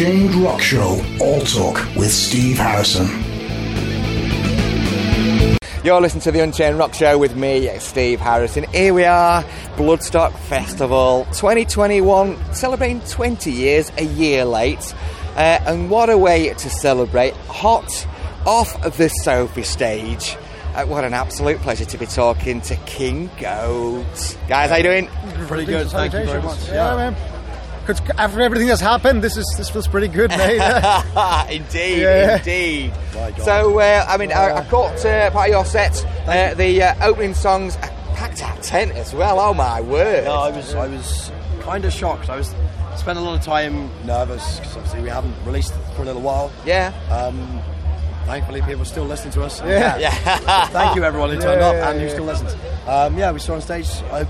Unchained Rock Show All Talk with Steve Harrison. You're listening to the Unchained Rock Show with me, Steve Harrison. Here we are, Bloodstock Festival 2021, celebrating 20 years, a year late. Uh, and what a way to celebrate! Hot off the Sophie stage. Uh, what an absolute pleasure to be talking to King Goat. Guys, how are you doing? Pretty good, thank you very much. Yeah, man. Because after everything that's happened, this is this feels pretty good, mate. indeed, Yeah. indeed. So, uh, I mean, I, I caught uh, part of your set, uh, the uh, opening songs, packed out tent as well. Oh my word! No, I was I was kind of shocked. I was spent a lot of time nervous because obviously we haven't released for a little while. Yeah. Um, thankfully, people are still listening to us. Yeah. Yeah. So thank you everyone who turned Yeah, up yeah, and who yeah. still listens. Um, yeah, we saw on stage. I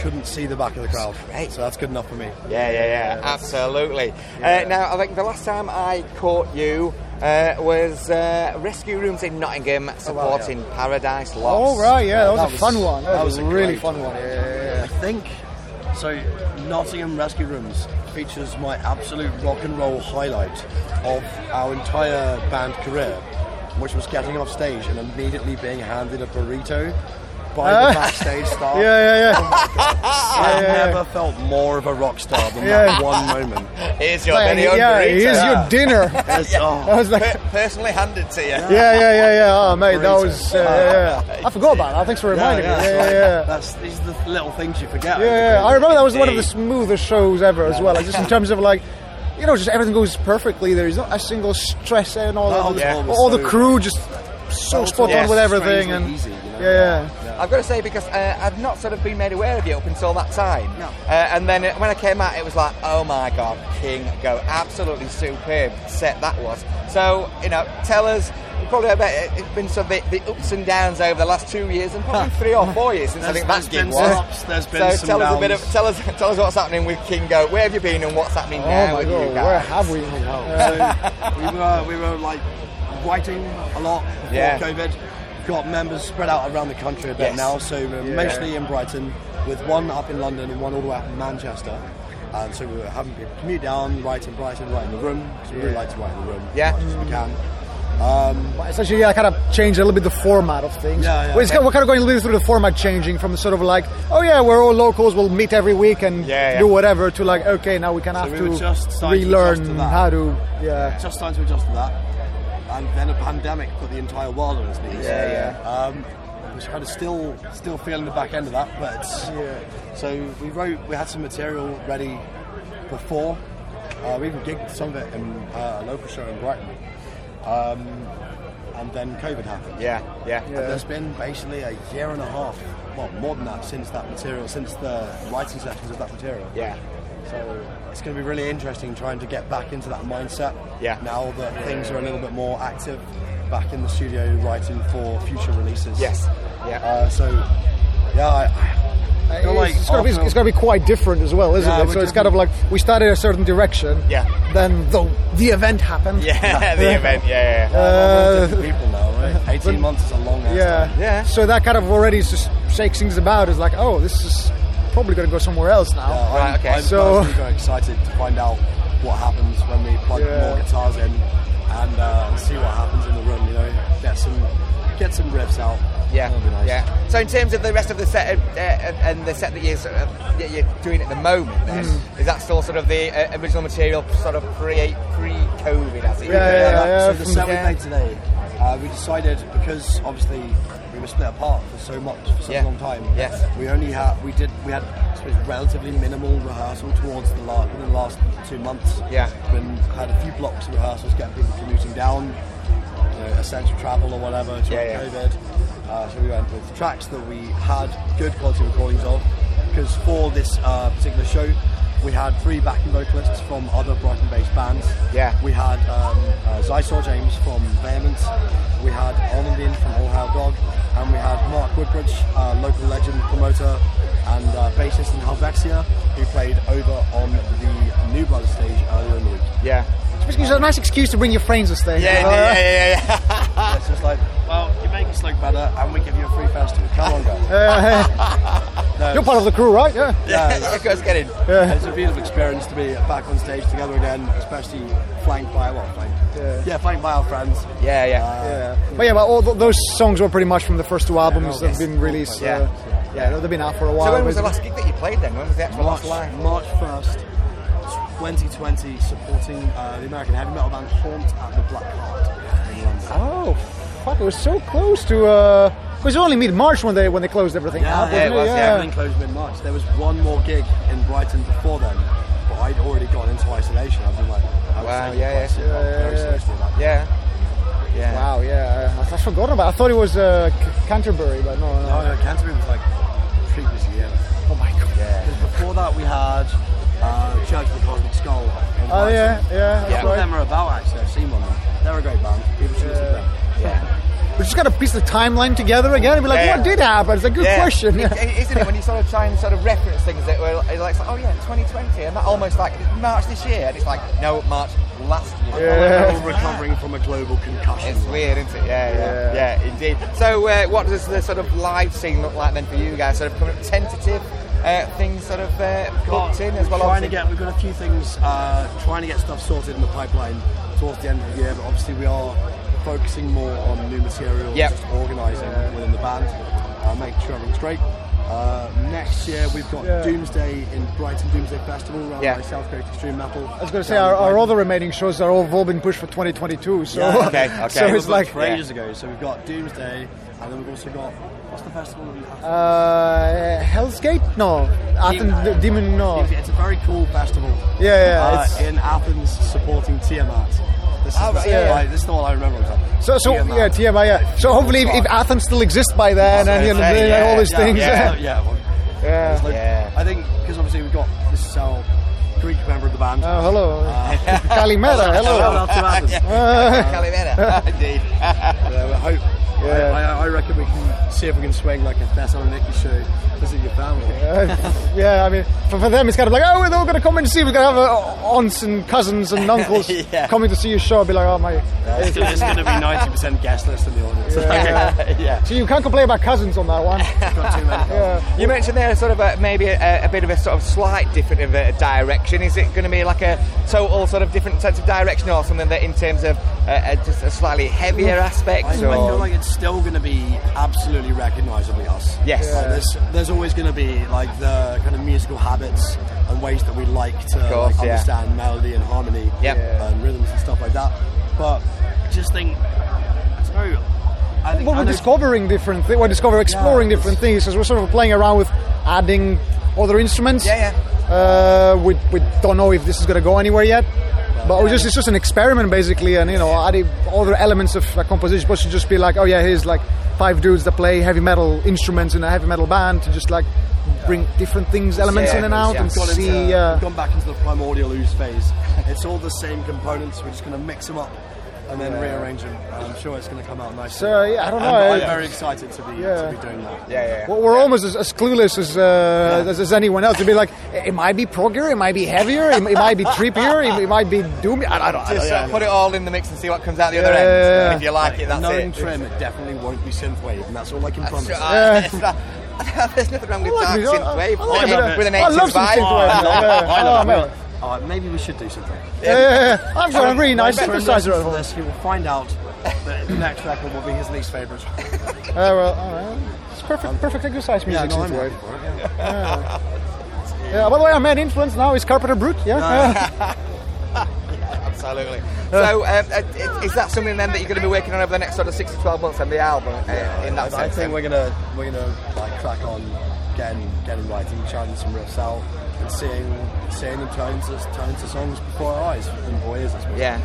couldn't see the back of the crowd, great. so that's good enough for me. Yeah, yeah, yeah, absolutely. Uh, now, I think the last time I caught you uh, was uh, Rescue Rooms in Nottingham supporting Paradise Lost. oh right, yeah, that was That a was- fun one. That, that was, was a a really fun one. Yeah, yeah, I think so. Nottingham Rescue Rooms features my absolute rock and roll highlight of our entire band career, which was getting off stage and immediately being handed a burrito by the backstage staff. Yeah, yeah, yeah. I've yeah, yeah. never felt more of a rock star than Yeah. that one moment. Here's your Like, very own yeah, burrito. here's your dinner. It's- oh, I was like, Per- personally handed to you. yeah, yeah, yeah, yeah. Oh, mate, that was. Uh, yeah, yeah. I forgot about that. Thanks for reminding me. Yeah, yeah, yeah. That's these are the little things you forget. Yeah, yeah. I remember that was one of the smoothest shows ever as well. Like just in terms of like, you know, just everything goes perfectly. There's not a single stress and all. Oh, of yeah. the, all the crew just so spot Yes, on with everything, and easy, you know? yeah, I've got to say because uh, I've not sort of been made aware of you up until that time. No. Uh, and then uh, when I came out, it was like, oh my god, King Goat, absolutely superb set that was. So you know, tell us. Probably about it's been sort of the, the ups and downs over the last two years, and probably three or four years since I think that there's gig been was. some ups, there's been so some tell us a bit of tell us tell us what's happening with King Goat. Where have been and what's happening now my with you god, guys? where have we? So we were we were like writing a lot before Yeah. COVID. Got members spread out around the country a bit Yes. now, so we're Yeah. mostly in Brighton, with one up in London and one all the way up in Manchester. And so we were having people commute down, write in Brighton, write in the room. So we really like to write in the room. Yeah. as much as we can. Um, But essentially, yeah, I kind of changed a little bit the format of things. Yeah, yeah. We're, kind of, we're kind of going a little bit through the format changing from the sort of like, oh yeah, we're all locals, we'll meet every week and Yeah, yeah. do whatever, to like, okay, now we kind of So have we to just starting to to relearn how to, yeah. just time to adjust to that. And then a pandemic put the entire world on its knees. Yeah, yeah. Um, which kind of still still feeling the back end of that, but so we wrote we had some material ready before. Uh, we even gigged some of it in uh, a local show in Brighton, um, and then COVID happened. Yeah, yeah, And there's been basically a year and a half, well, more than that, since that material, since the writing sessions of that material. yeah. So it's going to be really interesting trying to get back into that mindset. Yeah. Now that things are a little bit more active, back in the studio writing for future releases. Yes, yeah. Uh, so yeah, I, I feel like it's, gonna be, after- it's gonna be quite different as well, isn't Yeah, it? So it's kind of like we started a certain direction. Yeah. Then the the event happened. Yeah, the event, yeah, yeah. Uh, different people now, right? 18 months is a long ass yeah. time. Yeah. So that kind of already just shakes things about. It's like, oh, this is probably gonna go somewhere else now. Yeah, I'm, Right, okay. I'm So- personally very excited to find out what happens when we plug Yeah. more guitars in and uh, see what happens in the room. You know, get some get some riffs out. Yeah, That'll be nice. yeah. So in terms of the rest of the set uh, and, and the set that you're, sort of, you're doing at the moment, then Mm. is that still sort of the uh, original material, sort of pre pre COVID, as it Yeah, yeah, yeah, so the from- set we yeah. made today, uh, we decided because obviously we were split apart for so much for such Yeah. a long time. Yes. We only had we did we had suppose, relatively minimal rehearsal towards the last within the last two months. Yeah. Been had a few blocks of rehearsals, getting people commuting down, you know, essential travel or whatever during Yeah, yeah. COVID. Uh, so we went with tracks that we had good quality recordings of, because for this uh, particular show. We had three backing vocalists from other Brighton-based bands. Yeah. We had um, uh, Zysor James from Vehement, we had Armandine from All Hail and had Mark uh, local legend promoter and uh, bassist in Helvexia, who played over on the New Blood stage earlier in the week. Yeah. It's a nice excuse to bring your friends to stay. Yeah, Uh, yeah, yeah, yeah, yeah. It's just like, well, you make us look better, and we give you a free festival. Come on, guys. uh, no, You're part of the crew, right? Yeah. Yeah, Of course, get in. It's a beautiful experience to be back on stage together again, especially flanked by well, flanked. Yeah. yeah, flanked by our friends. Yeah, yeah. Yeah. But yeah, but all th- those songs were pretty much from the first two albums that have Yes. been released. Yeah. Uh, yeah, they've been out for a while. So when was the last gig that you played then? When was the actual March, last live? March 1st, 2020, supporting uh, the American heavy metal band Haunt at the Black Heart in London. Oh, fuck! It was so close to. Uh, it was only mid March when they when they closed everything Yeah, up. yeah, wasn't it was, yeah. Everything closed mid March. There was one more gig in Brighton before then, but I'd already gone into isolation. I've been like, I was Wow, taking yeah, yeah. Yeah, yeah, seriously about it. Yeah. Yeah. Wow, yeah, I, I forgot about. I thought it was uh, C- Canterbury, but no, no. No, no, Canterbury was like previous year. Oh my god. Because before that we had uh, Church of the Cosmic Skull. Oh Brighton. yeah, yeah. That's That's what right. them are about actually. I've seen one. They're a great We just got to piece the timeline together again and be like, Yeah, what yeah. did happen? It's a good Yeah. question. It- it- isn't it when you sort of try and sort of reference things that were like, oh yeah, 2020, and that almost like March this year, and it's like no, March last year. Yeah. We're all recovering from a global concussion. It's weird, isn't it? Yeah, yeah, yeah, indeed. So, uh, what does the sort of live scene look like then for you guys? Sort of coming up tentative uh, things, sort of uh, booked in as well. Trying to get, we've got a few things, uh, trying to get stuff sorted in the pipeline towards the end of the year, but obviously we are focusing more on new material, Yep. just organising within the band, uh, making sure everything's great. Uh, next year we've got Yeah. Doomsday in Brighton Doomsday Festival run Yeah. by South Coast Extreme Metal. I was going to say our, our other remaining shows are all, all been pushed for 2022. So, Yeah. Okay, okay. so It it's was like for ages ago. So we've got Doomsday, and then we've also got what's the festival? that we have? uh, Hell's Gate? No, Athens, Demon- Demon. No, It's a very cool festival. Yeah, yeah, Uh, it's- in Athens, supporting Tiamat. This is, Oh, the, yeah, yeah. right, this is the one I remember. So, so Tiamat. yeah, TMI. Yeah. So hopefully, if, if Athens still exists by then, and know, say, yeah, all these things. Yeah, Yeah, yeah. well, like, Yeah. I think because obviously we've got this is our Greek member of the band. Oh, hello, uh, Kalimera. Shout Hello. Athens. Uh, Calimera, indeed. We hope. Yeah. I, I, reckon we can see if we can swing like a bass on a Thessaloniki show. Visit your family. yeah, I mean, for, for them, it's kind of like, oh, we're all going to come and see. We're going to have uh, aunts and cousins and uncles Yeah. coming to see your show. I'll be like, oh my. It's, it's going to be 90% guest list in the audience. Yeah. yeah. So you can't complain about cousins on that one. You mentioned there sort of a, maybe a, a bit of a sort of slight different of a direction. Is it going to be like a total sort of different sense of direction, or something that in terms of uh, a, just a slightly heavier aspect? I, I feel like it's still going to be absolutely recognisably us. Yes. Like, there's, there's always going to be like the kind of musical habits and ways that we like to course, like, yeah. understand melody and harmony Yep. and rhythms and stuff like that. But I just think, I don't know. I think Well, we're discovering different things. We're discovering, exploring Yeah, different things because we're sort of playing around with adding other instruments. Yeah, Uh, we, we don't know if this is going to go anywhere yet. But we just, it's just an experiment basically, and you know, adding other elements of a composition. Supposed to just be like, oh yeah, here's like five dudes that play heavy metal instruments in a heavy metal band to just like bring different things, elements Yeah, in and out, yeah. and gone, see. into, uh, we've gone back into the primordial ooze phase. It's all the same components. We're just going to mix them up and then rearrange them. I'm sure it's going to come out nice. So, yeah, I don't know, I'm, I'm I- very excited to be Yeah. to be doing that. yeah, yeah. Well, we're almost as, as clueless as, uh, as as anyone else. To be like, it might be proggier, it might be heavier, it, it might be trippier, it, it might be doomy. I, I don't, I Just don't sort of put it all in the mix and see what comes out the other end. yeah, yeah. And if you like it, that's Knowing it. trim, it definitely won't be synthwave, and that's all I can promise. Sure, uh, it's There's nothing wrong with I like dark me- I- synthwave I like with, a bit a- an I 80s love vibe. synthwave. I love man. Uh, maybe we should do something. Yeah, yeah, yeah. I've got a really nice synthesizer at home. this, he will find out that the next record will be his least favourite. Uh, well, all right. It's perfect, perfect exercise music. no, I'm synthwave. happy for it. Yeah. Yeah, by the way, our main influence now is Carpenter Brut. Yeah, yeah. Absolutely. So, um, uh, is that something then that you're going to be working on over the next sort of six to twelve months? And the album, uh, in that I, I sense. think we're gonna we're gonna like crack on getting getting writing, charting some real sell, and seeing seeing them turn into turn into songs before our eyes and our ears. I suppose. Yeah.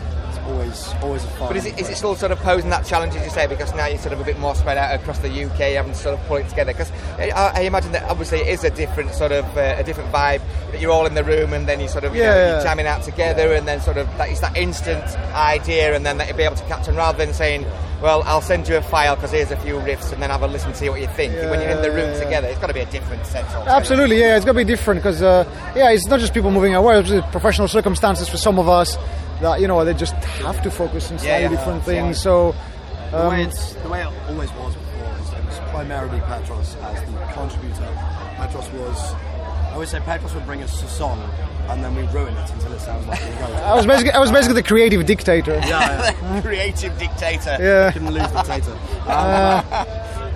Always always a fun. But is it, is it still sort of posing that challenge, as you say, because now you're sort of a bit more spread out across the UK, having to sort of pull it together? Because I, I imagine that obviously it is a different sort of uh, a different vibe. That you're all in the room and then you sort of you know, Yeah. you're jamming out together, and then sort of that it's that instant idea, and then that you'll be able to catch capture rather than saying, "Well, I'll send you a file because here's a few riffs, and then have a listen, to see what you think." when you're in the room Yeah, yeah. together, it's got to be a different sense. altogether. Absolutely, yeah. it's got to be different because, uh, yeah, it's not just people moving away. It's professional circumstances for some of us that you know they just have to focus on slightly yeah. different Yeah. things. So, The way it's the way it always was before is it was primarily Petros as the contributor. Petros was I always say Petros would bring us a song and then we ruin it until it sounds like I was basically I was basically the creative dictator. Yeah, yeah. Creative dictator. Yeah. couldn't lose the dictator. Um,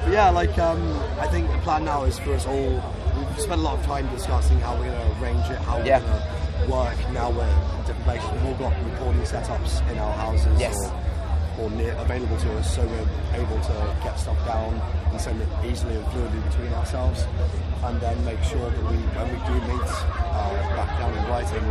but yeah, like um, I think the plan now is for us all. We've spent a lot of time discussing how we're going to arrange it, how we're going to work. Now we're in different places. We've all got recording setups in our houses. Yes. Or, or near, available to us, so we're able to get stuff down and send it easily and fluidly between ourselves, and then make sure that we, when we do meet uh, back down in Brighton,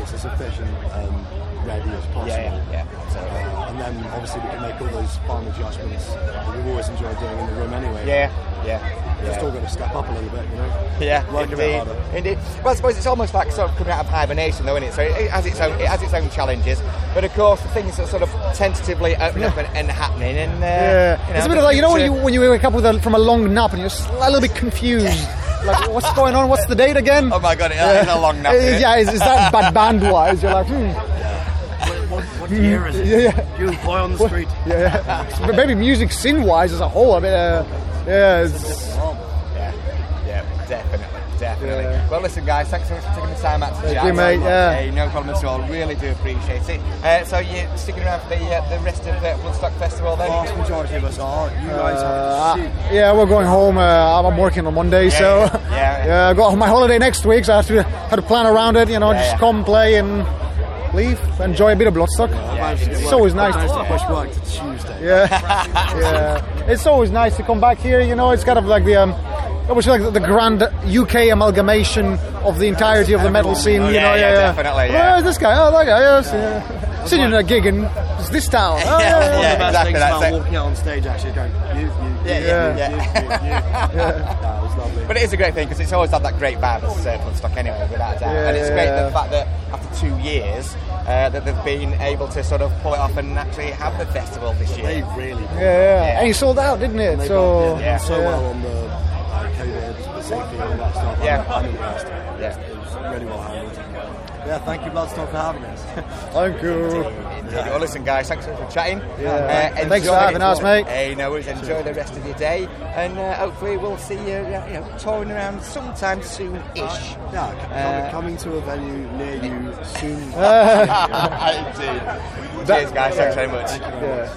it's as efficient and ready as possible. Yeah, yeah, yeah. Uh, and then obviously we can make all those fine adjustments that we've always enjoyed doing in the room anyway. Yeah, yeah. Just yeah. all got to step up a little bit, you know. Yeah, Work a bit indeed, indeed. Well, I suppose it's almost like sort of coming out of hibernation, though, isn't it? So it has its own, it has its own challenges, but of course the things are sort of tentatively opening up and, and happening, and uh, Yeah, you know, it's a bit of like you know when you when you wake up with a, from a long nap and you're just a little bit confused. like, what's going on? What's the date again? Oh my god, it is a long nap. Isn't it? yeah, is, is that bad band wise? You're like, hmm, What, what, what year is it? yeah, yeah. You boy on the street. yeah, yeah. But maybe music scene wise as a whole, I mean, uh, yeah, it's, Yeah, yeah, definitely, definitely. Yeah. Well, listen, guys, thanks so much for taking the time out to Thank chat. you, mate, yeah. Hey, no problem at all. Really do appreciate it. Uh, so you're sticking around for the uh, the rest of the Bloodstock Festival then? vast majority of us are. You guys uh, have to shoot. yeah, we're going home. Uh, I'm I'm working on Monday, so yeah, yeah. yeah, I got my holiday next week, so I have to have to plan around it. You know, Yeah, just yeah. come play and leave, enjoy a bit of Bloodstock. Managed It's always nice. to push work to Tuesday. Yeah, yeah. It's always nice to come back here. You know, it's kind of like the um, almost like the, the grand UK amalgamation of the entirety of the metal scene. You Yeah, know, yeah, yeah, definitely, Oh, yeah. there's this guy. Oh, that guy. Yes. Yeah. Sitting in a gig in it's this town. Oh, Yeah, yeah, One of the best exactly, things that's about it. walking out on stage actually going, you, you, Yeah, you, yeah, you, yeah. you, you, you. Yeah, it was lovely. But it is a great thing because it's always had that great vibe as uh, Bloodstock anyway, without a doubt. Yeah, and it's great yeah. the fact that after two years uh, that they've been able to sort of pull it off and actually have the festival this year. they really yeah, yeah. Yeah. And he sold out, didn't it? They So got yeah. so yeah. well on the COVID, the safety, all that stuff. I'm- Yeah. I'm impressed. Yeah. It was really well handled. Yeah, thank you, Bloodstock, for having us. Thank you. Well, listen, guys, thanks for chatting. Uh, Yeah. Thanks enjoy- for having us, mate. Hey, no worries. Enjoy the rest of your day, and uh, hopefully we'll see you, uh, you know, touring around sometime soon-ish. Yeah, Uh, coming to a venue near you soon. Indeed. Cheers, guys. Thanks very much. Yeah.